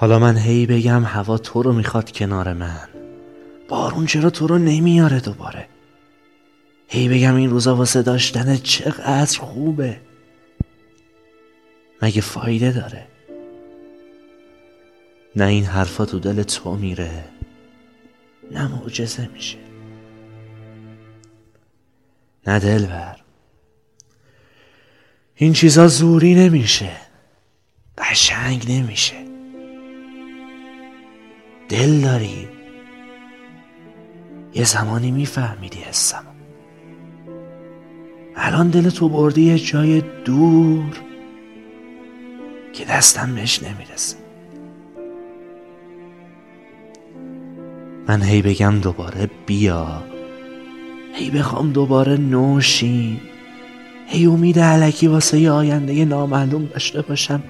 حالا من هی بگم هوا تو رو می‌خواد کنار من. بارون چرا تو رو نمیاره دوباره؟ هی بگم این روزا واسه داشتن چقدر خوبه. مگه فایده داره؟ نه این حرفا تو دل تو میره نه معجزه میشه. نه دلبر. این چیزا زوری نمیشه. قشنگ نمیشه. دل داری؟ یه زمانی میفهمیدی حسمو الان دل تو بردی یه جای دور که دستم بهش نمی‌رسه. من هی بگم دوباره بیا. هی بخوام دوباره نوشین هی امید علکی واسه یه آینده نامعلوم داشته باشم.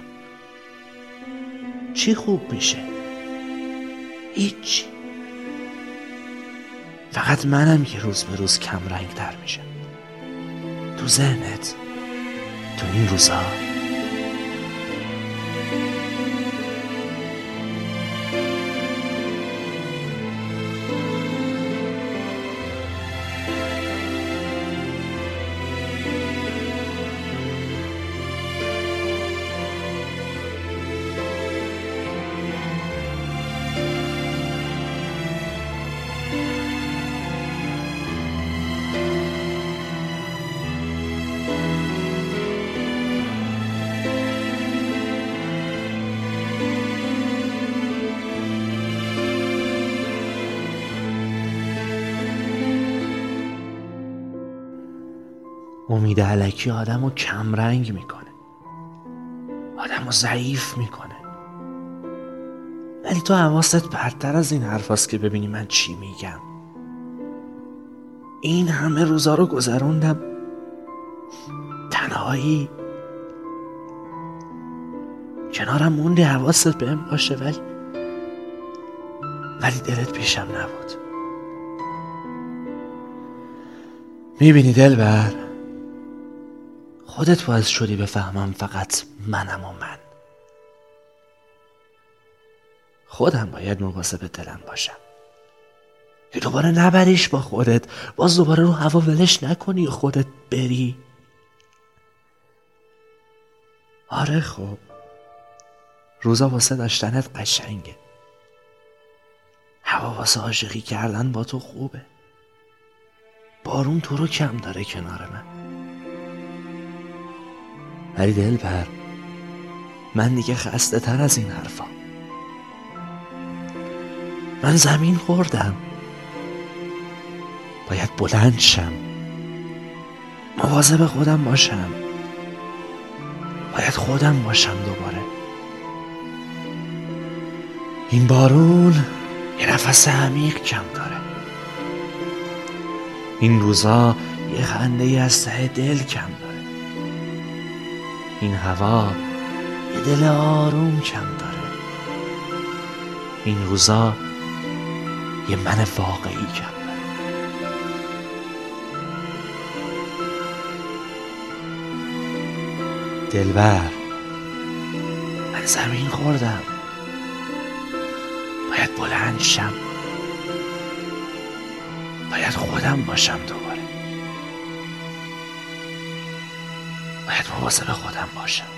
چی خوب میشه؟ هیچی فقط منم که روز به روز کم رنگ میشه تو ذهنت تو این روزا امید علکی آدم رو کمرنگ می‌کنه. آدم رو ضعیف می‌کنه. ولی تو حواست پرتر از این حرف که ببینی من چی میگم. این همه روزا رو گذروندم. تنهایی. کنارم موندی حواست بهم باشه ولی ولی دلت پیشم نبود. می‌بینی دلبر؟ خودت باعث شدی بفهمم فقط منم و من. خودم باید مواظب دلم باشم. که دوباره نبریش با خودت. باز دوباره رو هوا ولش نکنی خودت بری. آره خب. روزا واسه داشتنت قشنگه. هوا واسه عاشقی کردن با تو خوبه. بارون تو رو کم داره کنار من. ولی دل بر. من دیگه خسته تر از این حرفا. من زمین خوردم. باید بلند شم. مواظب خودم باشم. باید خودم باشم دوباره. این بارون یه نفس عمیق کم داره. این روزا یه خنده از ته دل کم داره. این هوا یه دل آروم کم داره. این روزا یه من واقعی کم دلبر من زمین خوردم. باید بلند شم. باید خودم باشم دوباره. باید مواظب خودم باشم.